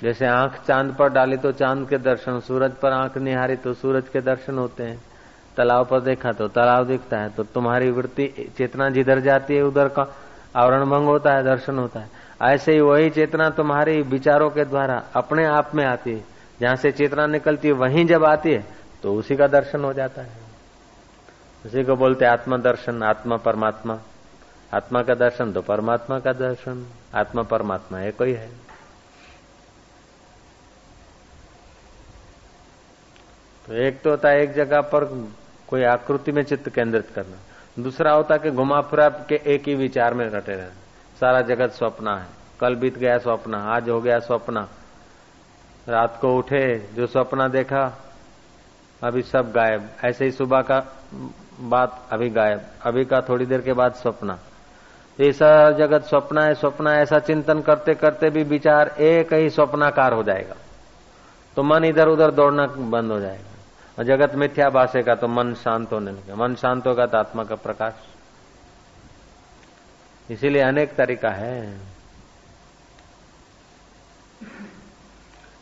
जैसे आँख चाँद पर डाली तो चाँद के दर्शन, सूरज पर आँख निहारी तो सूरज के दर्शन होते हैं। तालाब पर देखा तो तालाब दिखता है तो तुम्हारी वृत्ति चेतना जिधर जाती है, उधर का आवरण भंग होता है, दर्शन होता है। ऐसे ही वही चेतना तुम्हारी विचारों के द्वारा अपने आप में आती है। जहाँ से चेतना निकलती है, वहीं जब आती है तो उसी का दर्शन हो जाता है। उसी को बोलते आत्मा दर्शन, आत्मा परमात्मा। आत्मा का दर्शन तो परमात्मा का दर्शन, आत्मा परमात्मा एक ही है। तो एक तो होता है एक जगह पर कोई आकृति में चित्त केंद्रित करना। दूसरा होता कि घुमा फिरा के एक ही विचार में रटे रहना। सारा जगत स्वप्न है। कल बीत गया स्वप्न, आज हो गया स्वप्न। रात को उठे, जो स्वप्न देखा, अभी सब गायब। ऐसे ही सुबह का बात अभी गायब। अभी का थोड़ी देर के बाद स्वप्न। ऐसा जगत स्वप्न है, स्वप्न ऐसा चिंतन करते करते भी विचार एक ही स्वप्नाकार हो जाएगा। तो मन इधर उधर दौड़ना बंद हो जाएगा। और जगत मिथ्या भाषेगा तो मन शांत होने लगेगा मन शांत होगा तो आत्मा का प्रकाश। इसीलिए अनेक तरीका है।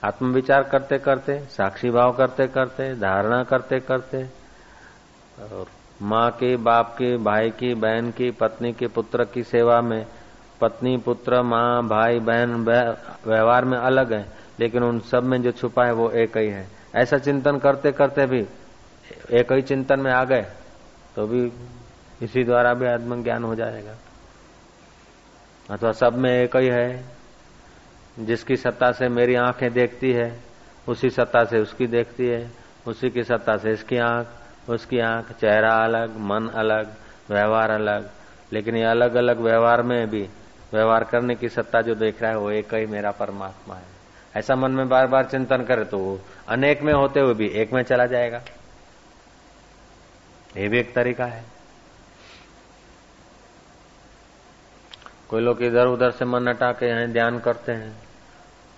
आत्मविचार करते करते, साक्षी भाव करते करते, धारणा करते करते, और माँ के, बाप के, भाई की, बहन की, पत्नी के, पुत्र की सेवा में पत्नी, पुत्र, माँ, भाई, बहन व्यवहार में अलग है, लेकिन उन सब में जो छुपा है वो एक ही है। ऐसा चिंतन करते करते भी एक ही चिंतन में आ गए तो भी इसी द्वारा भी आत्मज्ञान हो जाएगा। अथवा सब में एक ही है, जिसकी सत्ता से मेरी आँखें देखती है, उसी सत्ता से उसकी देखती है, उसी की सत्ता से इसकी आँख, उसकी आँख, चेहरा अलग, मन अलग, व्यवहार अलग, लेकिन ये अलग अलग व्यवहार में भी, व्यवहार करने की सत्ता जो देख रहा है, वो एक ही मेरा परमात्मा है। ऐसा मन में बार बार चिंतन करे तो अनेक में होते हुए भी एक में चला जाएगा। ये भी एक तरीका है। कोई लोग इधर उधर से मन हटा के यहाँ ध्यान करते हैं।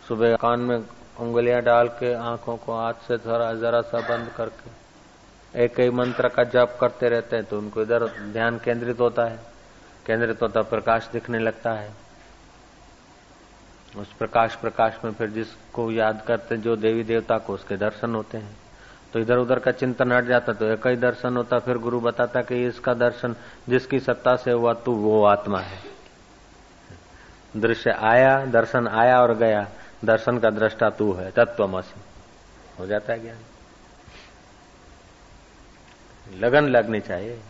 सुबह कान में उंगलियाँ डाल के आँखों को हाथ से थोड़ा जरा सा बंद करके एक ही मंत्र का जप करते रहते हैं तो उनको इधर ध्यान केंद्रित होता है। केंद्रित होता प्रकाश दिखने लगता है। उस प्रकाश प्रकाश में फिर जिसको याद करते जो देवी देवता को उसके दर्शन होते हैं। तो इधर उधर का चिंतन हट जाता तो एक ही दर्शन होता फिर गुरु बताता कि इसका दर्शन जिसकी सत्ता से हुआ, तू वो आत्मा है। दृश्य आया, दर्शन आया और गया, दर्शन का दृष्टा तू है, तत्वमसी। हो जाता है ज्ञान। लगन लगनी चाहिए।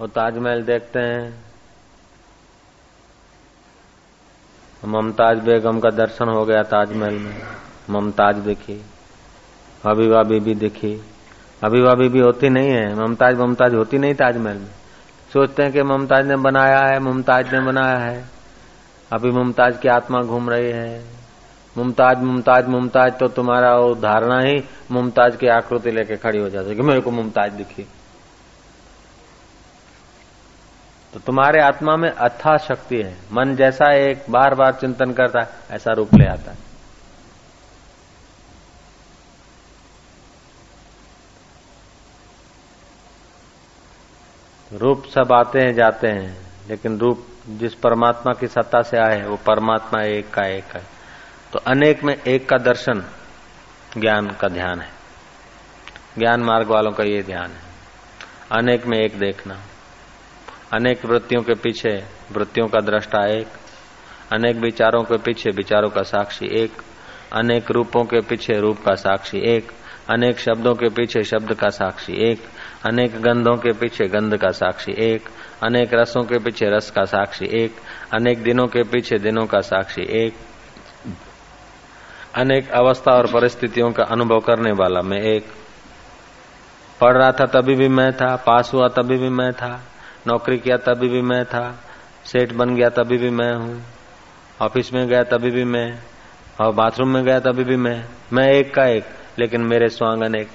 वो ताजमहल देखते हैं। ममताज बेगम का दर्शन हो गया ताजमहल में। ममताज देखी हबीबा बीबी देखी हबीबा बीबी होती नहीं है। ममताज ममताज होती नहीं ताजमहल में। सोचते हैं कि ममताज ने बनाया है, मुमताज़ ने बनाया है। अभी मुमताज़ की आत्मा घूम रही है। मुमताज़ मुमताज़ मुमताज़ तो तुम्हारा वो धारणा ही मुमताज़ की आकृति लेके खड़ी हो जाती है कि मेरे को मुमताज़ दिखी। तो तुम्हारे आत्मा में अथा शक्ति है। मन जैसा एक बार बार चिंतन करता है, ऐसा रूप ले आता है। रूप सब आते हैं, जाते हैं, लेकिन रूप जिस परमात्मा की सत्ता से आए वो परमात्मा एक का एक है। तो अनेक में एक का दर्शन, ज्ञान का ध्यान है। ज्ञान मार्ग वालों का ये ध्यान है। अनेक में एक देखना। अनेक वृत्तियों के पीछे वृत्तियों का दृष्टा एक, अनेक विचारों के पीछे विचारों का साक्षी एक, अनेक रूपों के पीछे रूप का साक्षी एक, अनेक शब्दों के पीछे शब्द का साक्षी एक, अनेक गंधों के पीछे गंध का साक्षी एक, अनेक रसों के पीछे रस का साक्षी एक, अनेक दिनों के पीछे दिनों का साक्षी एक, अनेक अवस्था और परिस्थितियों का अनुभव करने वाला मैं एक। पढ़ रहा था तभी भी मैं था, पास हुआ तभी भी मैं था। नौकरी किया तभी भी मैं था। सेठ बन गया तभी भी मैं हूँ। ऑफ़िस में गया तभी भी मैं। और बाथरूम में गया तभी भी मैं। मैं एक का एक, लेकिन मेरे स्वांग अनेक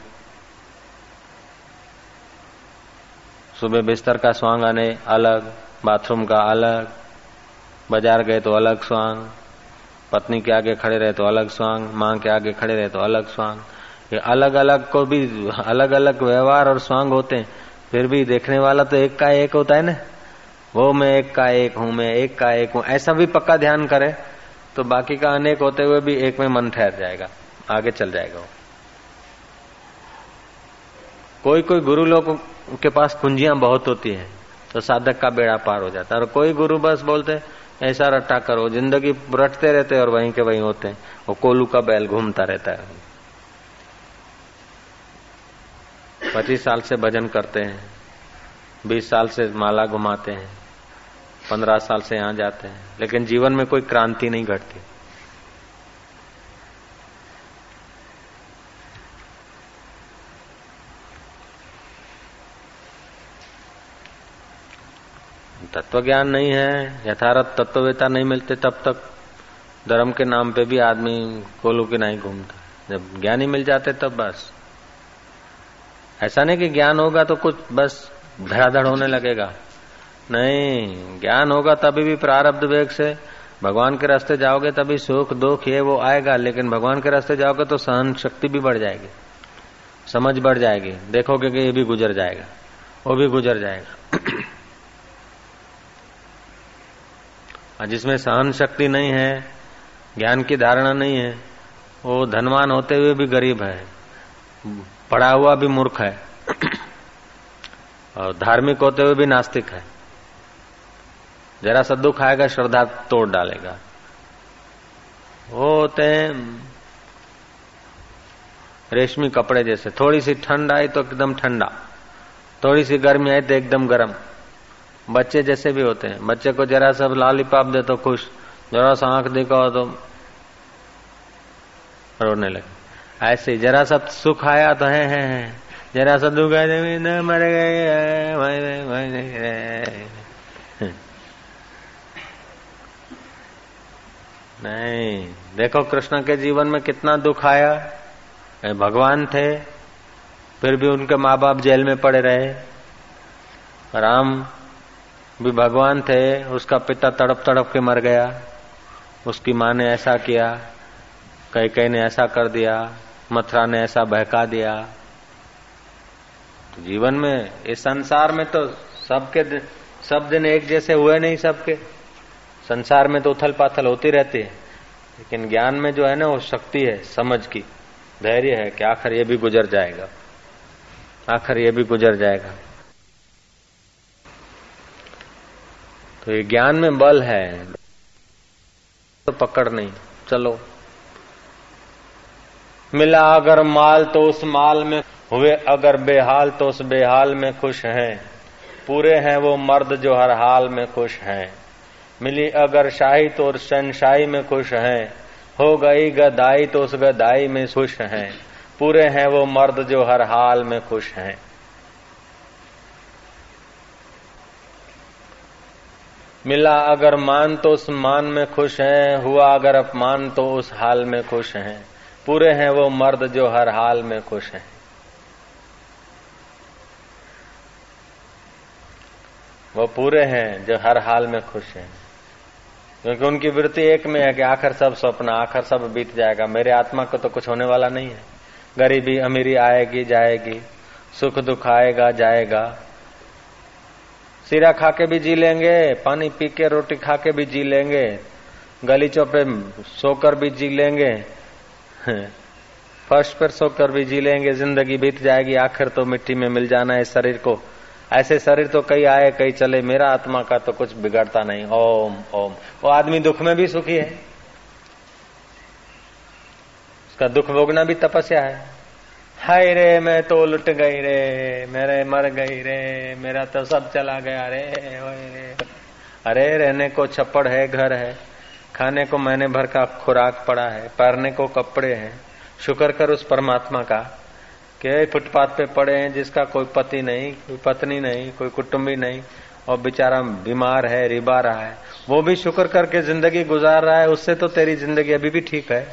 सुबह बिस्तर का स्वांग अने अलग, बाथरूम का अलग, बाज़ार गए तो अलग स्वांग, पत्नी के आगे खड़े रहे तो अलग स्वांग, माँ के आगे खड़े रहे तो अलग स्वांग। ये अलग अलग को भी अलग अलग व्यवहार और स्वांग होते हैं। फिर भी देखने वाला तो एक का एक होता है ना? वो मैं एक का एक हूँ, मैं एक का एक हूँ, ऐसा भी पक्का ध्यान करे तो बाकी का अनेक होते हुए भी एक में मन ठहर जाएगा, आगे चल जाएगा वो। कोई कोई गुरु लोग के पास कुंजियाँ बहुत होती है तो साधक का बेड़ा पार हो जाता है, और कोई गुरु बस बोलते ऐसा रट्टा करो, ज़िंदगी रटते रहते और वहीं के वहीं होते हैं। वो कोलू का बैल घूमता रहता है। पच्चीस साल से भजन करते हैं, बीस साल से माला घुमाते हैं, पंद्रह साल से यहाँ जाते हैं, लेकिन जीवन में कोई क्रांति नहीं घटती। तत्व ज्ञान नहीं है, यथारथ तत्ववेता नहीं मिलते तब तक धर्म के नाम पे भी आदमी कोलू के नहीं घूमता। जब ज्ञानी मिल जाते तब बस। ऐसा नहीं कि ज्ञान होगा तो कुछ बस धड़ाधड़ होने लगेगा। नहीं, ज्ञान होगा तभी भी प्रारब्ध वेग से। भगवान के रास्ते जाओगे तभी सुख दुख ये वो आएगा, लेकिन भगवान के रास्ते जाओगे तो सहन शक्ति भी बढ़ जाएगी। समझ बढ़ जाएगी। देखोगे कि ये भी गुजर जाएगा। वो भी गुजर जाएगा। और जिसमें सहन शक्ति नहीं है, ज्ञान की धारणा नहीं है, वो धनवान होते हुए भी गरीब है। पढ़ा हुआ भी मूर्ख है और धार्मिक होते हुए भी नास्तिक है। जरा सा दुख आएगा, श्रद्धा तोड़ डालेगा। वो होते हैं रेशमी कपड़े जैसे। थोड़ी सी ठंड आई तो एकदम ठंडा। थोड़ी सी गर्मी आई तो एकदम गर्म। बच्चे जैसे भी होते हैं। बच्चे को जरा सा लालीपाप दे तो खुश। जरा सा आँख दिखाओ तो रोने लगे। ऐसे जरा सा सुख आया तो है, है, है। जरा सा दुख आया तो न मर गए नहीं देखो कृष्ण के जीवन में कितना दुख आया। भगवान थे फिर भी उनके माँ बाप जेल में पड़े रहे। राम भी भगवान थे उसका पिता तड़प तड़प के मर गया। उसकी माँ ने ऐसा किया कई कई ने ऐसा कर दिया। मथुरा ने ऐसा बहका दिया। तो जीवन में, इस संसार में तो सबके सब दिन एक जैसे हुए नहीं सबके। संसार में तो उथल पाथल होती रहती है। लेकिन ज्ञान में जो है ना, वो शक्ति है, समझ की। धैर्य है कि आखिर ये भी गुजर जाएगा। आखिर ये भी गुजर जाएगा। तो ये ज्ञान में बल है। तो पकड़ नहीं। चलो। मिला अगर माल तो उस माल में, हुए अगर बेहाल तो उस बेहाल में खुश हैं। पूरे हैं वो मर्द जो हर हाल में खुश हैं। मिली अगर शाही तो उस शनशाही में खुश हैं। हो गई गदाई तो उस गदाई में खुश हैं। पूरे हैं वो मर्द जो हर हाल में खुश हैं। मिला अगर मान तो उस मान में खुश हैं। हुआ अगर अपमान तो उस हाल में खुश हैं। पूरे हैं वो मर्द जो हर हाल में खुश हैं। वो पूरे हैं जो हर हाल में खुश हैं। क्योंकि उनकी वृत्ति एक में है कि आखिर सब स्वप्न आखिर सब बीत जाएगा। मेरे आत्मा को तो कुछ होने वाला नहीं है। गरीबी अमीरी आएगी, जाएगी। सुख दुख आएगा, जाएगा। सिरा खा के भी जी लेंगे, पानी पी के रोटी खा के भी जी लेंगे। गलीचों पे सोकर भी जी लेंगे। फर्श पर सोकर भी जी लेंगे, ज़िंदगी बीत जाएगी, आखिर तो मिट्टी में मिल जाना है शरीर को। ऐसे शरीर तो कई आए, कई चले, मेरा आत्मा का तो कुछ बिगड़ता नहीं। ओम ओम। वो आदमी दुख में भी सुखी है। उसका दुख भोगना भी तपस्या है। हाय रे, मैं तो लुट गई रे, मेरे मर गई रे, मेरा तो सब चला गया रे। अरे, रहने को छप्पड़ है, घर है। खाने को महीने भर का खुराक पड़ा है पहनने को कपड़े हैं। शुक्र कर उस परमात्मा का कि फुटपाथ पे पड़े हैं जिसका कोई पति नहीं, कोई पत्नी नहीं, कोई कुटुंबी नहीं और बेचारा बीमार है, रिबा रहा है। वो भी शुक्र करके ज़िंदगी गुजार रहा है, उससे तो तेरी ज़िंदगी अभी भी ठीक है।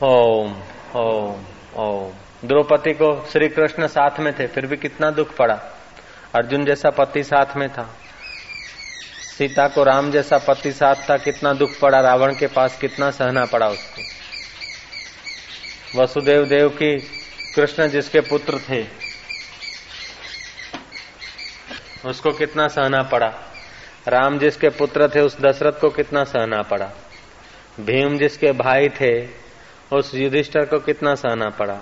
ओम ओम ओम। द्रौपदी को श्री कृष्ण साथ में थे, फिर भी कितना दुख पड़ा। अर्जुन जैसा पति साथ में था। सीता को राम जैसा पति साथ था, कितना दुख पड़ा, रावण के पास कितना सहना पड़ा उसको। वसुदेव देव की कृष्ण जिसके पुत्र थे, उसको कितना सहना पड़ा। राम जिसके पुत्र थे, उस दशरथ को कितना सहना पड़ा। भीम जिसके भाई थे, उस युधिष्ठर को कितना सहना पड़ा।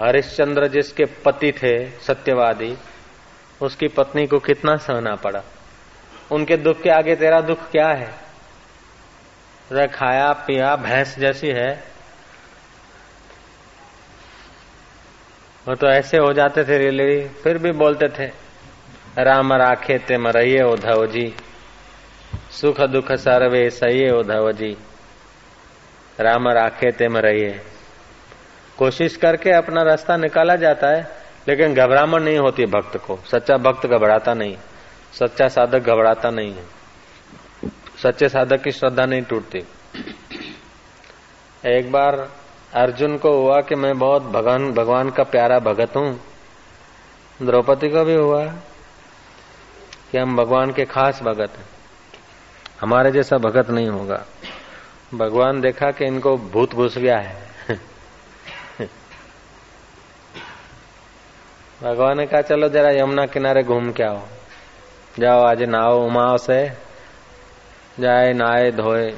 हरिश्चंद्र जिसके पति थे, सत्यवादी उसकी पत्नी को कितना सहना पड़ा? उनके दुख के आगे तेरा दुख क्या है? खाया, पिया, भैंस जैसी है। वो तो ऐसे हो जाते थे रिलेवी फिर भी बोलते थे, राम राखे ते मरिये उधव जी। सुख दुख सर्वे सही उधव जी। राम राखे ते मरिये कोशिश करके अपना रास्ता निकाला जाता है। लेकिन घबराहट नहीं होती भक्त को। सच्चा भक्त घबराता नहीं। सच्चा साधक घबराता नहीं है। सच्चे साधक की श्रद्धा नहीं टूटती। एक बार अर्जुन को हुआ कि मैं बहुत भगवान भगवान का प्यारा भगत हूँ। द्रौपदी को भी हुआ कि हम भगवान के खास भगत हैं। हमारे जैसा भगत नहीं होगा। भगवान देखा कि इनको भूत घुस गया है। भगवान ने कहा, चलो जरा यमुना किनारे घूम के आओ। जाओ, आज नहाओ उमाओ से जाए, नहाए, धोए।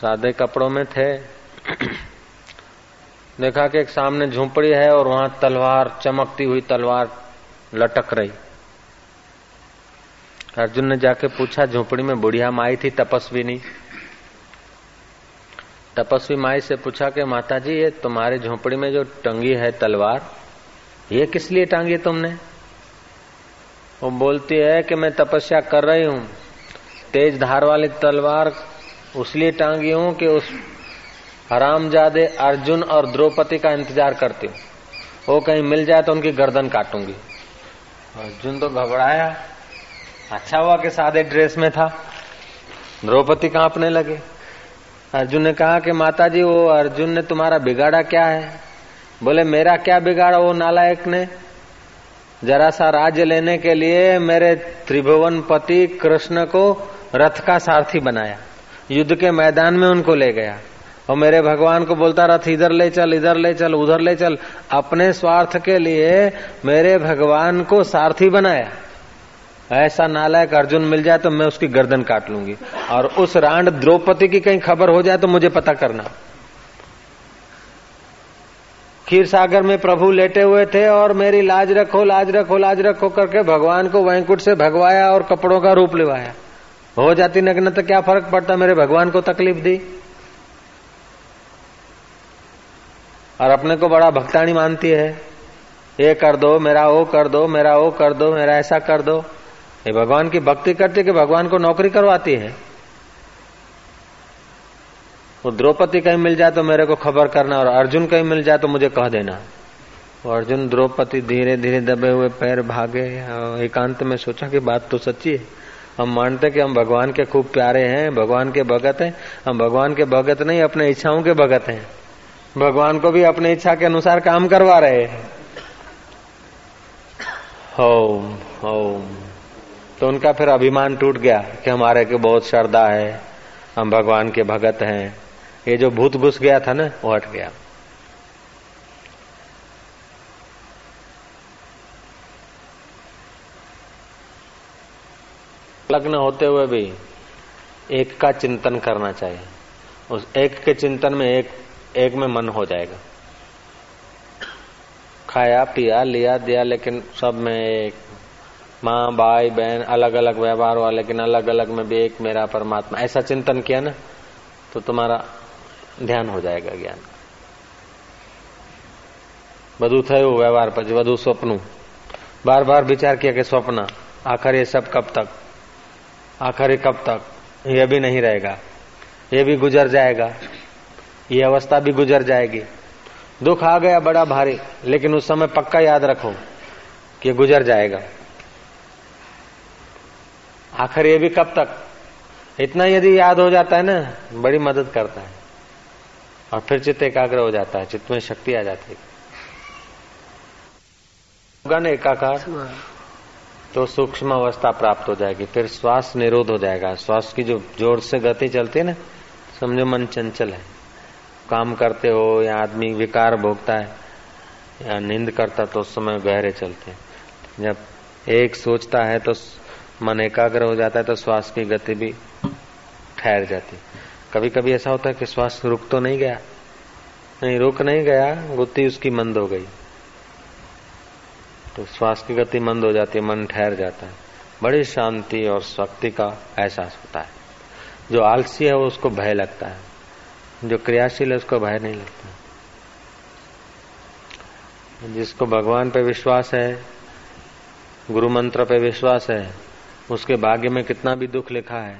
सादे कपड़ों में थे। देखा कि एक सामने झोंपड़ी है और वहाँ तलवार, चमकती हुई तलवार लटक रही। अर्जुन ने जाके पूछा, झोपड़ी में बुढ़िया माई थी तपस्वी नहीं तपस्वी माई से पूछा कि माता जी ये तुम्हारे झोपड़ी में जो टंगी है तलवार, ये किस लिए टांगी तुमने? वो बोलती है कि, मैं तपस्या कर रही हूँ। तेज धार वाली तलवार उसलिए टांगी हूँ कि उस हरामजादे अर्जुन और द्रौपदी का इंतज़ार करती हूँ। वो कहीं मिल जाए तो उनकी गर्दन काटूँगी। अर्जुन तो घबराया। अच्छा हुआ कि सादे ड्रेस में था। द्रौपदी कांपने लगे। अर्जुन ने कहा कि माता जी वो अर्जुन ने तुम्हारा बिगाड़ा क्या है? बोले, मेरा क्या बिगाड़ा वो नालायक ने? जरा सा राज्य लेने के लिए मेरे त्रिभुवन पति कृष्ण को रथ का सारथी बनाया। युद्ध के मैदान में उनको ले गया। और मेरे भगवान को बोलता, रथ इधर ले चल, इधर ले चल, उधर ले चल। अपने स्वार्थ के लिए मेरे भगवान को सारथी बनाया। ऐसा नालायक अर्जुन मिल जाए तो मैं उसकी गर्दन काट लूँगी। और उस रांड द्रौपदी की कहीं खबर हो जाए तो मुझे पता करना। खीर सागर में प्रभु लेटे हुए थे और मेरी लाज रखो लाज रखो लाज रखो करके भगवान को वैंकुट से भगवाया और कपड़ों का रूप लिवाया। हो जाती नग्न तो क्या फ़र्क पड़ता? मेरे भगवान को तकलीफ़ दी। और अपने को बड़ा भक्तानी मानती है। ये कर दो, मेरा वो कर दो, मेरा वो कर दो, मेरा ऐसा कर दो। ये भगवान की भक्ति करती कि भगवान को नौकरी करवाती है। वो द्रौपदी कहीं मिल जाए तो मेरे को खबर करना और अर्जुन कहीं मिल जाए तो मुझे कह देना। वो अर्जुन द्रौपदी धीरे धीरे दबे हुए पैर भागे एकांत में सोचा कि बात तो सच्ची है। हम मानते कि हम भगवान के खूब प्यारे हैं, भगवान के भगत हैं। हम भगवान के भगत नहीं, अपने इच्छाओं के भगत हैं। भगवान को भी अपने इच्छा के अनुसार काम करवा रहे हैं। होम होम तो उनका फिर अभिमान टूट गया कि हमारे के बहुत श्रद्धा है, हम भगवान के भगत हैं। ये जो भूत घुस गया था ना, वो हट गया। लग्न होते हुए भी एक का चिंतन करना चाहिए। उस एक के चिंतन में एक एक में मन हो जाएगा। खाया, पिया, लिया, दिया, लेकिन सब में एक माँ भाई बहन अलग अलग व्यवहार हुआ लेकिन अलग अलग में भी एक मेरा परमात्मा ऐसा चिंतन किया ना तो तुम्हारा ध्यान हो जाएगा ज्ञान બધું થયું व्यवहार પછી બધું स्वप्न बार बार विचार किया कि स्वप्न आखिर ये सब कब तक आखिर ये कब तक ये भी नहीं रहेगा ये भी गुजर जाएगा ये अवस्था भी गुजर जाएगी दुख आ गया बड़ा भारी लेकिन उस समय पक्का याद रखो कि गुजर जाएगा आखिर ये भी कब तक? इतना यदि याद हो जाता है ना बड़ी मदद करता है। और फिर चित्त एकाग्र हो जाता है चित्त में शक्ति आ जाती है। होगा ना एकाकार? तो सूक्ष्म अवस्था प्राप्त हो जाएगी फिर श्वास निरोध हो जाएगा। श्वास की जो ज़ोर से गति चलती है ना समझो मन चंचल है। काम करते हो या आदमी विकार भोगता है या नींद करता तो उस समय गहरे चलते हैं। जब एक सोचता है तो मन एकाग्र हो जाता है तो श्वास की गति भी ठहर जाती कभी कभी ऐसा होता है कि श्वास रुक तो नहीं गया, नहीं रुक नहीं गया गुत्ती उसकी मंद हो गई। तो श्वास की गति मंद हो जाती है, मन ठहर जाता है। बड़ी शांति और शक्ति का एहसास होता है। जो आलसी है, वो उसको भय लगता है। जो क्रियाशील है, उसको भय नहीं लगता जिसको भगवान पे विश्वास है, गुरु मंत्र पे विश्वास है उसके भाग्य में कितना भी दुख लिखा है,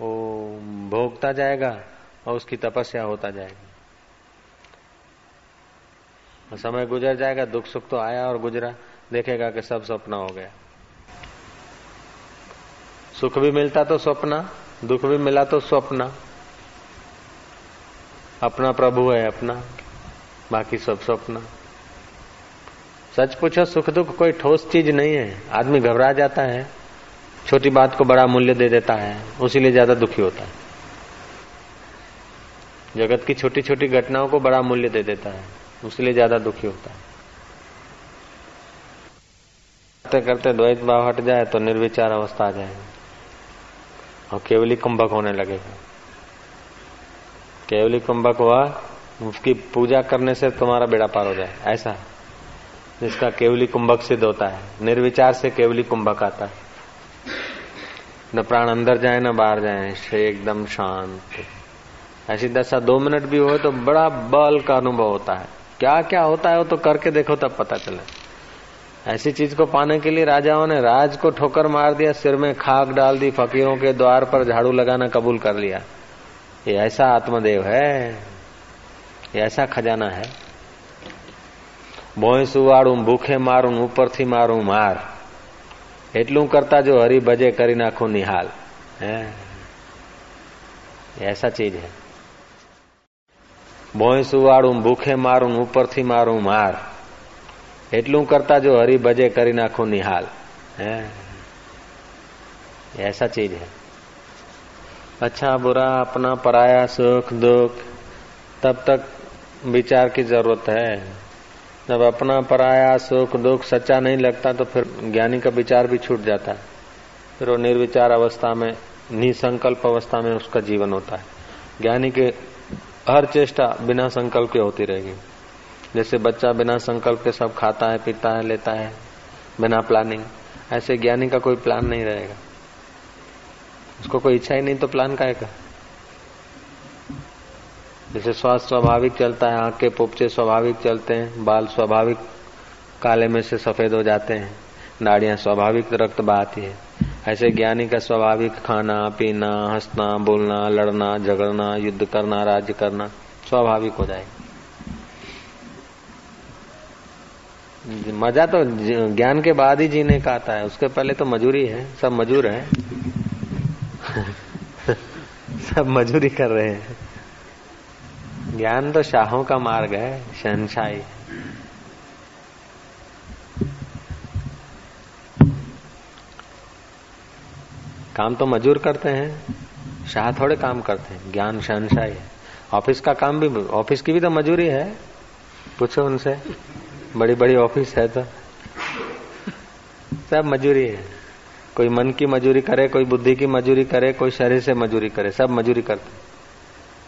वो भोगता जाएगा और उसकी तपस्या होता जाएगी। समय गुजर जाएगा दुख सुख तो आया और गुजरा, देखेगा कि सब सपना हो गया। सुख भी मिलता तो स्वप्न, दुख भी मिला तो स्वप्न। अपना प्रभु है अपना, बाकी सब स्वप्न। सच पूछो सुख दुख कोई ठोस चीज़ नहीं है। आदमी घबरा जाता है। छोटी बात को बड़ा मूल्य दे देता है उसीलिए ज़्यादा दुखी होता है। जगत की छोटी छोटी घटनाओं को बड़ा मूल्य दे देता है उसलिए ज़्यादा दुखी होता है। करते करते द्वैत भाव हट जाए तो निर्विचार अवस्था आ जाएगी, और केवली कुंभक होने लगेगा। केवली कुंभक हुआ, उसकी पूजा करने से तुम्हारा बेड़ा पार हो जाए, ऐसा। जिसका केवली कुंभक सिद्ध होता है, निर्विचार से केवली कुंभक आता है। न प्राण अंदर जाए, न बाहर जाए शरीर एकदम शांत। ऐसी दशा दो मिनट भी हो तो बड़ा बल का अनुभव होता है। क्या क्या होता है वो तो करके देखो तब पता चले। ऐसी चीज़ को पाने के लिए राजाओं ने राज को ठोकर मार दिया, सिर में खाक डाल दी, फकीरों के द्वार पर झाड़ू लगाना कबूल कर लिया। ये ऐसा आत्मदेव है। ये ऐसा खजाना है। भोय सुड़ू भूखे मारू, ऊपर थी मारू, मार। એટલું કરતા जो हरी भजे करी नाखू निहाल है ऐसा चीज है ભોંય સુવાડું ભૂખે મારું ઉપરથી મારું માર એટલું કરતા जो हरी भजे करी नाखू निहाल है ऐसा चीज है अच्छा बुरा अपना पराया सुख दुख तब तक विचार की जरूरत है जब अपना पराया, सुख, दुख सच्चा नहीं लगता तो फिर ज्ञानी का विचार भी छूट जाता है। फिर वो निर्विचार अवस्था में, निसंकल्प अवस्था में उसका जीवन होता है। ज्ञानी के हर चेष्टा बिना संकल्प के होती रहेगी। जैसे बच्चा बिना संकल्प के सब खाता है, पीता है, लेता है, बिना प्लानिंग ऐसे ज्ञानी का कोई प्लान नहीं रहेगा। उसको कोई इच्छा ही नहीं तो प्लान का? है जैसे श्वास स्वाभाविक चलता है, आँख के पोपचे स्वाभाविक चलते हैं, बाल स्वाभाविक काले में से सफ़ेद हो जाते हैं, नाड़ियाँ स्वाभाविक रक्त बहाती है। ऐसे ज्ञानी का स्वाभाविक खाना, पीना, हंसना, बोलना, लड़ना, झगड़ना, युद्ध करना, राज्य करना स्वाभाविक हो जाएगा। मज़ा तो ज्ञान के बाद ही जीने का आता है, उसके पहले तो मजूरी है, सब मजूर है। सब मजूरी कर रहे हैं। ज्ञान तो शाहों का मार्ग है, शहनशाही। काम तो मजूर करते हैं, शाह थोड़े काम करते हैं, ज्ञान शहनशाही है। ऑफ़िस का काम भी, ऑफ़िस की भी तो मजूरी है, पूछो उनसे बड़ी बड़ी ऑफ़िस है तो। सब मजूरी है। कोई मन की मजूरी करे, कोई बुद्धि की मजूरी करे, कोई शरीर से मजूरी करे, सब मजूरी करते हैं।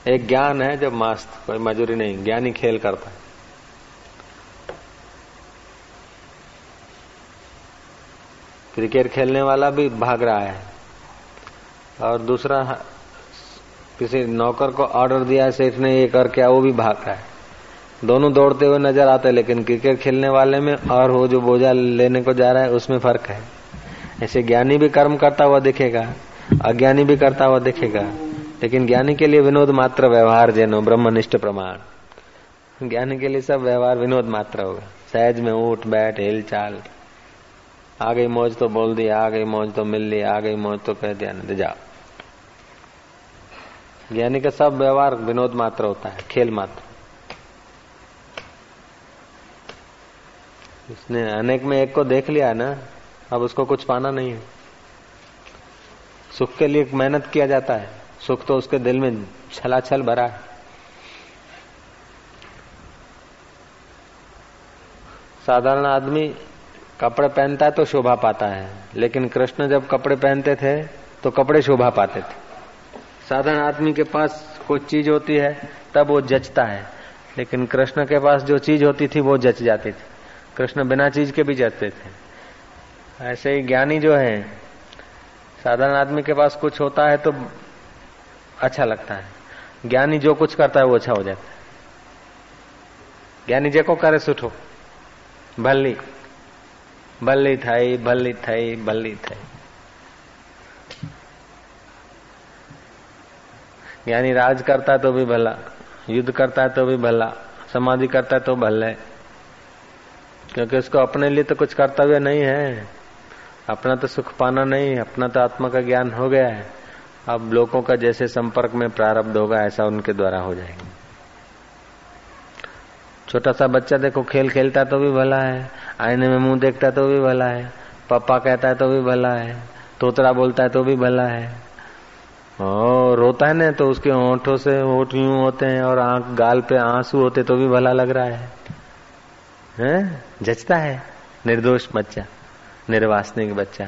एक ज्ञान है जब मस्त कोई मजूरी नहीं, ज्ञानी खेल करता है। क्रिकेट खेलने वाला भी भाग रहा है। और दूसरा, किसी नौकर को ऑर्डर दिया सेठ ने ये कर क्या, वो भी भाग रहा है। दोनों दौड़ते हुए नज़र आते हैं, लेकिन क्रिकेट खेलने वाले में और वो जो बोझा लेने को जा रहा है, उसमें फ़र्क है। ऐसे ज्ञानी भी कर्म करता हुआ दिखेगा, अज्ञानी भी करता हुआ दिखेगा। लेकिन ज्ञानी के लिए विनोद मात्र व्यवहार जेनो ब्रह्मनिष्ठ प्रमाण। ज्ञानी के लिए सब व्यवहार विनोद मात्र होगा सहज में उठ बैठ हिल, चाल। आ गई मौज तो बोल दी, आ गई मौज तो मिल ली आ गई मौज तो कह दिया नहीं जाओ। ज्ञानी का सब व्यवहार विनोद मात्र होता है, खेल मात्र। उसने अनेक में एक को देख लिया ना, अब उसको कुछ पाना नहीं है। सुख के लिए मेहनत किया जाता है। सुख तो उसके दिल में छलाछल भरा है। साधारण आदमी कपड़े पहनता है तो शोभा पाता है, लेकिन कृष्ण जब कपड़े पहनते थे तो कपड़े शोभा पाते थे। साधारण आदमी के पास कोई चीज़ होती है, तब वो जचता है, लेकिन कृष्ण के पास जो चीज़ होती थी वो जच जाती थी। कृष्ण बिना चीज़ के भी जचते थे। ऐसे ही ज्ञानी जो है, साधारण आदमी के पास कुछ होता है तो अच्छा लगता है। ज्ञानी जो कुछ करता है वो अच्छा हो जाता है। ज्ञानी जेको करे सुठो। भली भली थई भली थई भली थई। ज्ञानी राज करता तो भी भला, युद्ध करता है तो भी भला, समाधि करता है तो भले। क्योंकि उसको अपने लिए तो कुछ कर्तव्य नहीं है। अपना तो सुख पाना नहीं, अपना तो आत्मा का ज्ञान हो गया है। अब लोगों का जैसे संपर्क में प्रारब्ध होगा, ऐसा उनके द्वारा हो जाएगा। छोटा सा बच्चा देखो, खेल खेलता तो भी भला है, आईने में मुँह देखता तो भी भला है, पापा कहता है तो भी भला है, तोतरा बोलता है तो भी भला है। और रोता है ना तो उसके होठों से होठ यूँ होते हैं और आँख, गाल पे आँसू होते तो भी भला लग रहा है। हैं? जचता है? निर्दोष बच्चा, निर्वासनिक बच्चा।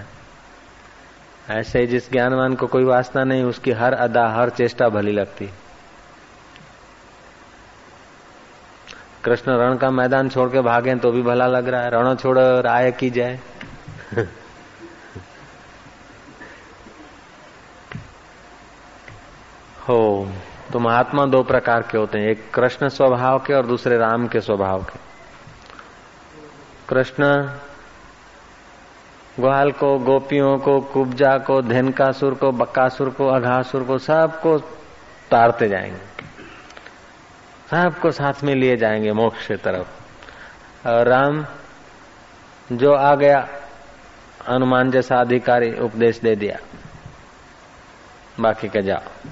ऐसे जिस ज्ञानवान को कोई वासना नहीं, उसकी हर अदा, हर चेष्टा भली लगती। कृष्ण रण का मैदान छोड़ के भागे तो भी भला लग रहा है। रण छोड़ राय की जाए। हो तो महात्मा दो प्रकार के होते हैं। एक कृष्ण स्वभाव के और दूसरे राम के स्वभाव के। कृष्ण ग्वाल को, गोपियों को, कुब्जा को, धनकासुर को, बक्कासुर को, अघासुर को, सबको तारते जाएँगे। सबको साथ में लिए जाएँगे मोक्ष की तरफ़। और राम जो आ गया, हनुमान जैसा अधिकारी उपदेश दे दिया, बाकी के जाओ।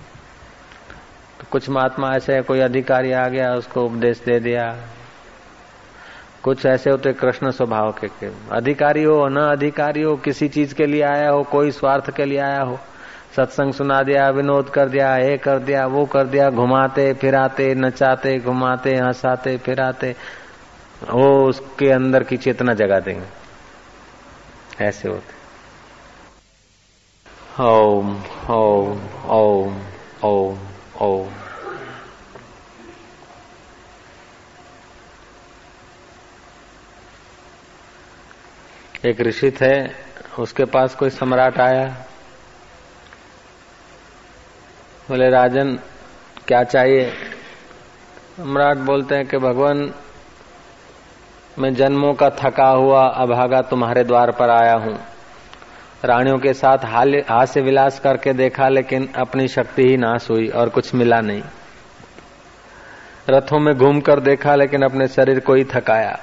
तो कुछ महात्मा ऐसे कोई अधिकारी आ गया, उसको उपदेश दे दिया। कुछ ऐसे होते कृष्ण स्वभाव के, के। अधिकारी हो न अधिकारी हो किसी चीज़ के लिए आया हो कोई स्वार्थ के लिए आया हो सत्संग सुना दिया विनोद कर दिया ये कर दिया वो कर दिया घुमाते फिराते नचाते घुमाते हंसाते फिराते वो उसके अंदर की चेतना जगा देंगे। ऐसे होते। ओम ओम ओम ओम ओम। एक ऋषि थे, उसके पास कोई सम्राट आया। बोले, राजन, क्या चाहिए? सम्राट बोलते हैं कि, भगवान, मैं जन्मों का थका हुआ अभागा तुम्हारे द्वार पर आया हूँ। रानियों के साथ हास्य विलास करके देखा, लेकिन अपनी शक्ति ही नाश हुई और कुछ मिला नहीं। रथों में घूमकर देखा, लेकिन अपने शरीर को ही थकाया।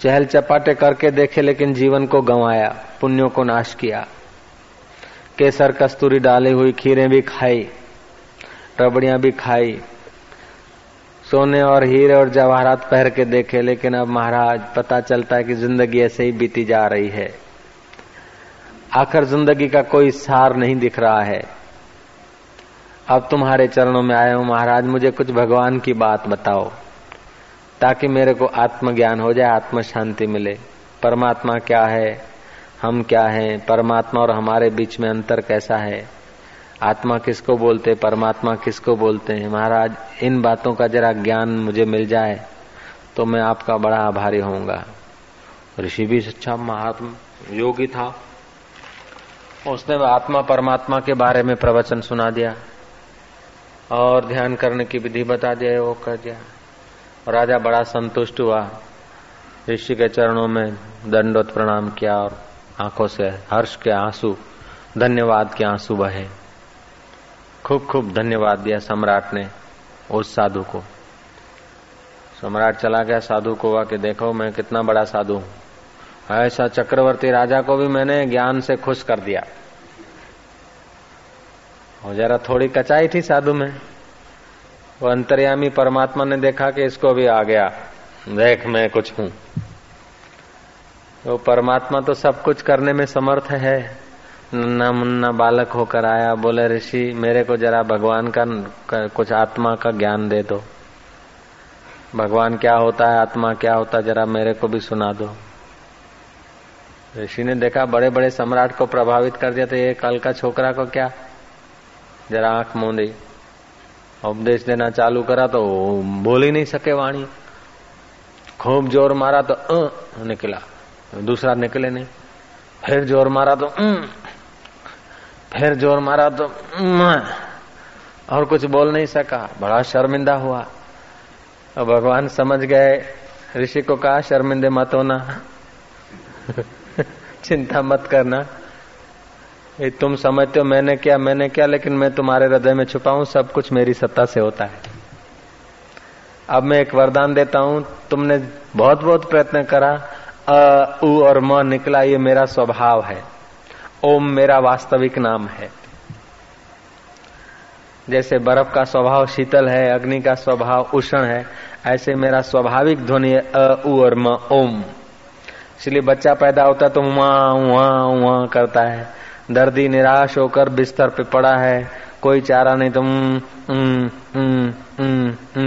चहल चपाटे करके देखे लेकिन जीवन को गंवाया, पुण्यों को नाश किया। केसर कस्तूरी डाली हुई खीरें भी खाई, रबड़ियाँ भी खाई, सोने और हीरे और जवाहरात पहर के देखे, लेकिन अब महाराज पता चलता है कि ज़िंदगी ऐसे ही बीती जा रही है। आखिर ज़िंदगी का कोई सार नहीं दिख रहा है। अब तुम्हारे चरणों में आए हूँ महाराज, मुझे कुछ भगवान की बात बताओ। ताकि मेरे को आत्मज्ञान हो जाए आत्म शांति मिले। परमात्मा क्या है? हम क्या हैं? परमात्मा और हमारे बीच में अंतर कैसा है? आत्मा किसको बोलते, परमात्मा किसको बोलते हैं? महाराज, इन बातों का जरा ज्ञान मुझे मिल जाए तो मैं आपका बड़ा आभारी होऊँगा। ऋषि भी अच्छा महात्मा योगी था। उसने आत्मा परमात्मा के बारे में प्रवचन सुना दिया और ध्यान करने की विधि बता दिया, वो कर दिया। राजा बड़ा संतुष्ट हुआ। ऋषि के चरणों में दंडोत प्रणाम किया और आँखों से हर्ष के आँसू, धन्यवाद के आँसू बहे। खूब खूब धन्यवाद दिया सम्राट ने उस साधु को। सम्राट चला गया साधु को हुआ कि देखो मैं कितना बड़ा साधु हूँ। ऐसा चक्रवर्ती राजा को भी मैंने ज्ञान से खुश कर दिया। और जरा थोड़ी कचाई थी साधु में। वो अंतर्यामी परमात्मा ने देखा कि इसको भी आ गया। देख मैं कुछ हूँ। वो परमात्मा तो सब कुछ करने में समर्थ है। नन्ना मुन्ना बालक होकर आया, बोले, ऋषि, मेरे को जरा भगवान का कुछ आत्मा का ज्ञान दे दो। भगवान क्या होता है, आत्मा क्या होता है, जरा मेरे को भी सुना दो। ऋषि ने देखा बड़े बड़े सम्राट को प्रभावित कर दिया तो ये कल का छोकरा को क्या? जरा आँख मूंदी उपदेश देना चालू करा तो बोल ही नहीं सके वाणी खूब ज़ोर मारा तो अ निकला दूसरा निकले नहीं फिर ज़ोर मारा तो फिर ज़ोर मारा तो और कुछ बोल नहीं सका बड़ा शर्मिंदा हुआ और भगवान समझ गए ऋषि को कहा शर्मिंदे मत होना चिंता मत करना ये तुम समझते हो मैंने क्या मैंने क्या, लेकिन मैं तुम्हारे हृदय में छुपा हूँ, सब कुछ मेरी सत्ता से होता है। अब मैं एक वरदान देता हूँ, तुमने बहुत बहुत प्रयत्न करा, अ, उ और म निकला, ये मेरा स्वभाव है। ओम मेरा वास्तविक नाम है। जैसे बर्फ़ का स्वभाव शीतल है, अग्नि का स्वभाव उष्ण है, ऐसे मेरा स्वाभाविक ध्वनि है, अ, उ और म, ओम। इसलिए बच्चा पैदा होता तो वहाँ वहाँ वहाँ करता है। दर्दी निराश होकर बिस्तर पे पड़ा है। कोई चारा नहीं तो उम,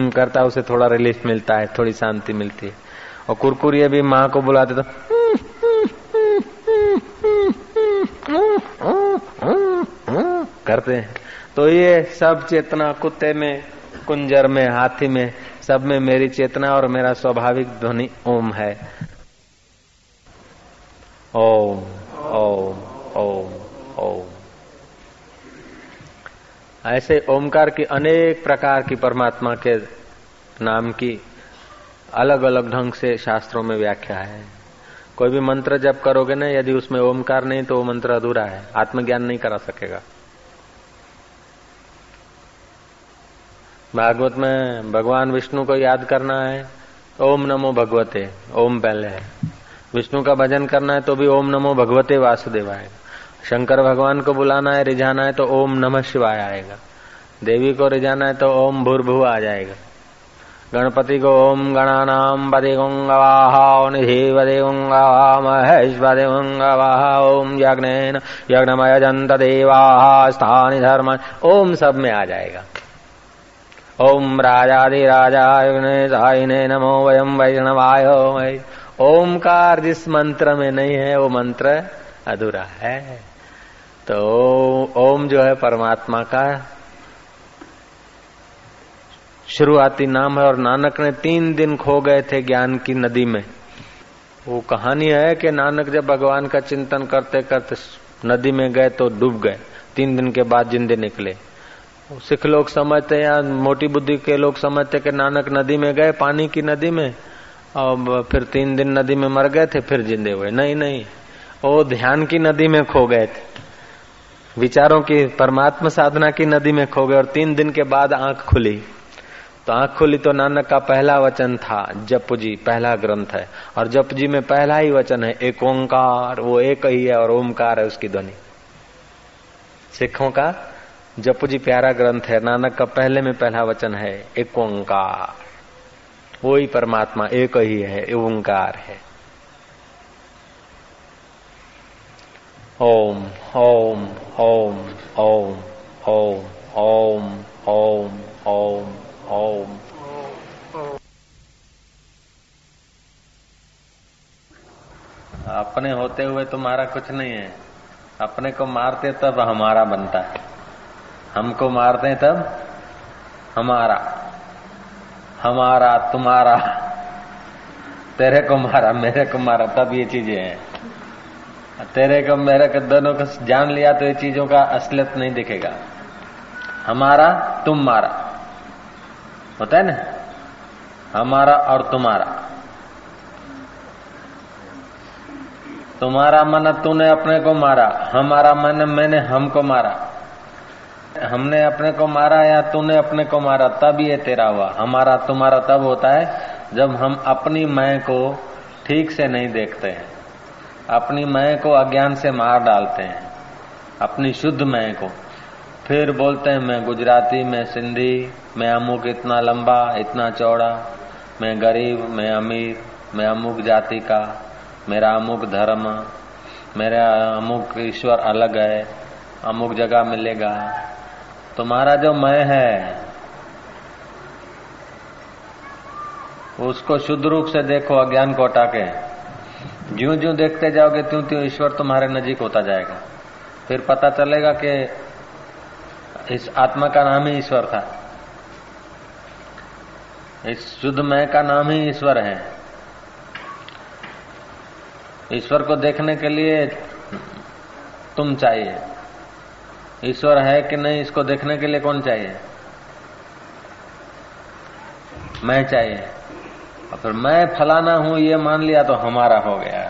करता उसे थोड़ा रिलीफ मिलता है थोड़ी शांति मिलती है। और कुरकुरिये भी माँ को बुलाते तो करते हैं। तो ये सब चेतना कुत्ते में कुंजर में हाथी में सब में मेरी चेतना और मेरा स्वाभाविक ध्वनि ओम है। ओम ओम ओम। ओम। ऐसे ओमकार की अनेक प्रकार की परमात्मा के नाम की अलग अलग ढंग से शास्त्रों में व्याख्या है। कोई भी मंत्र जब करोगे ना, यदि उसमें ओमकार नहीं तो वो मंत्र अधूरा है। आत्मज्ञान नहीं करा सकेगा। भागवत में भगवान विष्णु को याद करना है, ओम नमो भगवते, ओम पहले है। विष्णु का भजन करना है तो भी ओम नमो भगवते वासुदेवाय। शंकर भगवान को बुलाना है, रिझाना है तो ओम नमः शिवाय आएगा। देवी को रिझाना है तो ओम भूर्भुव आ जाएगा। गणपति को ओम गणानाम बदे गुंगवाह निधि बदे गुंगवाह महेश बदे गुंगवाह ओम यज्ञ यज्ञमय जंत देवाह स्थानी धर्म, ओम सब में आ जाएगा। ओम राजादि राजाय नमो वयम वैष्णवाय ओमकार जिस मंत्र में नहीं है, वो मंत्र अधूरा है। तो ओम जो है परमात्मा का शुरुआती नाम है और नानक ने तीन दिन खो गए थे ज्ञान की नदी में। वो कहानी है कि नानक जब भगवान का चिंतन करते करते नदी में गए तो डूब गए, तीन दिन के बाद जिंदे निकले। सिख लोग समझते या मोटी बुद्धि के लोग समझते कि नानक नदी में गए, पानी की नदी में और फिर तीन दिन नदी में मर गए थे, फिर जिंदे हुए। नहीं नहीं, वो ध्यान की नदी में खो गए थे। विचारों की, परमात्मा साधना की नदी में खो गए और तीन दिन के बाद आँख खुली। तो आँख खुली तो नानक का पहला वचन था जप जी पहला ग्रंथ है। और जप जी में पहला ही वचन है, एक ओंकार, वो एक ही है और ओंकार है उसकी ध्वनि। सिखों का जप जी प्यारा ग्रंथ है, नानक का पहले में पहला वचन है, एक ओंकार। वो ही परमात्मा, एक ही है ओंकार है। ओम ओम ओम ओम ओम ओम ओम ओम ओम अपने होते हुए तुम्हारा कुछ नहीं है। अपने को मारते तब हमारा बनता है। हमको मारते हैं तब हमारा। हमारा, तुम्हारा। तेरे को मारा, मेरे को मारा, तब ये चीज़ें हैं। तेरे को, मेरे को दोनों को जान लिया तो ये चीज़ों का असलियत नहीं दिखेगा। हमारा तुम मारा होता है ना? हमारा और तुम्हारा। तुम्हारा मन, तूने अपने को मारा। हमारा मन, मैंने हमको मारा। हमने अपने को मारा या तूने अपने को मारा, तब ये तेरा हुआ। हमारा, तुम्हारा तब होता है जब हम अपनी मैं को ठीक से नहीं देखते हैं। अपनी मैं को अज्ञान से मार डालते हैं, अपनी शुद्ध मैं को। फिर बोलते हैं, मैं गुजराती, मैं सिंधी, मैं अमुक इतना लंबा, इतना चौड़ा, मैं गरीब, मैं अमीर, मैं अमुक जाति का, मेरा अमुक धर्म, मेरा अमुक ईश्वर अलग है, अमुक जगह मिलेगा। तुम्हारा जो मैं है, उसको शुद्ध रूप से देखो, अज्ञान को हटा के। ज्यो ज्यो देखते जाओगे त्यों त्यों ईश्वर तुम्हारे नजीक होता जाएगा। फिर पता चलेगा कि इस आत्मा का नाम ही ईश्वर था। इस शुद्ध मय का नाम ही ईश्वर है। ईश्वर को देखने के लिए तुम चाहिए। ईश्वर है कि नहीं, इसको देखने के लिए कौन चाहिए? मैं चाहिए। और फिर मैं फलाना हूँ ये मान लिया तो हमारा हो गया।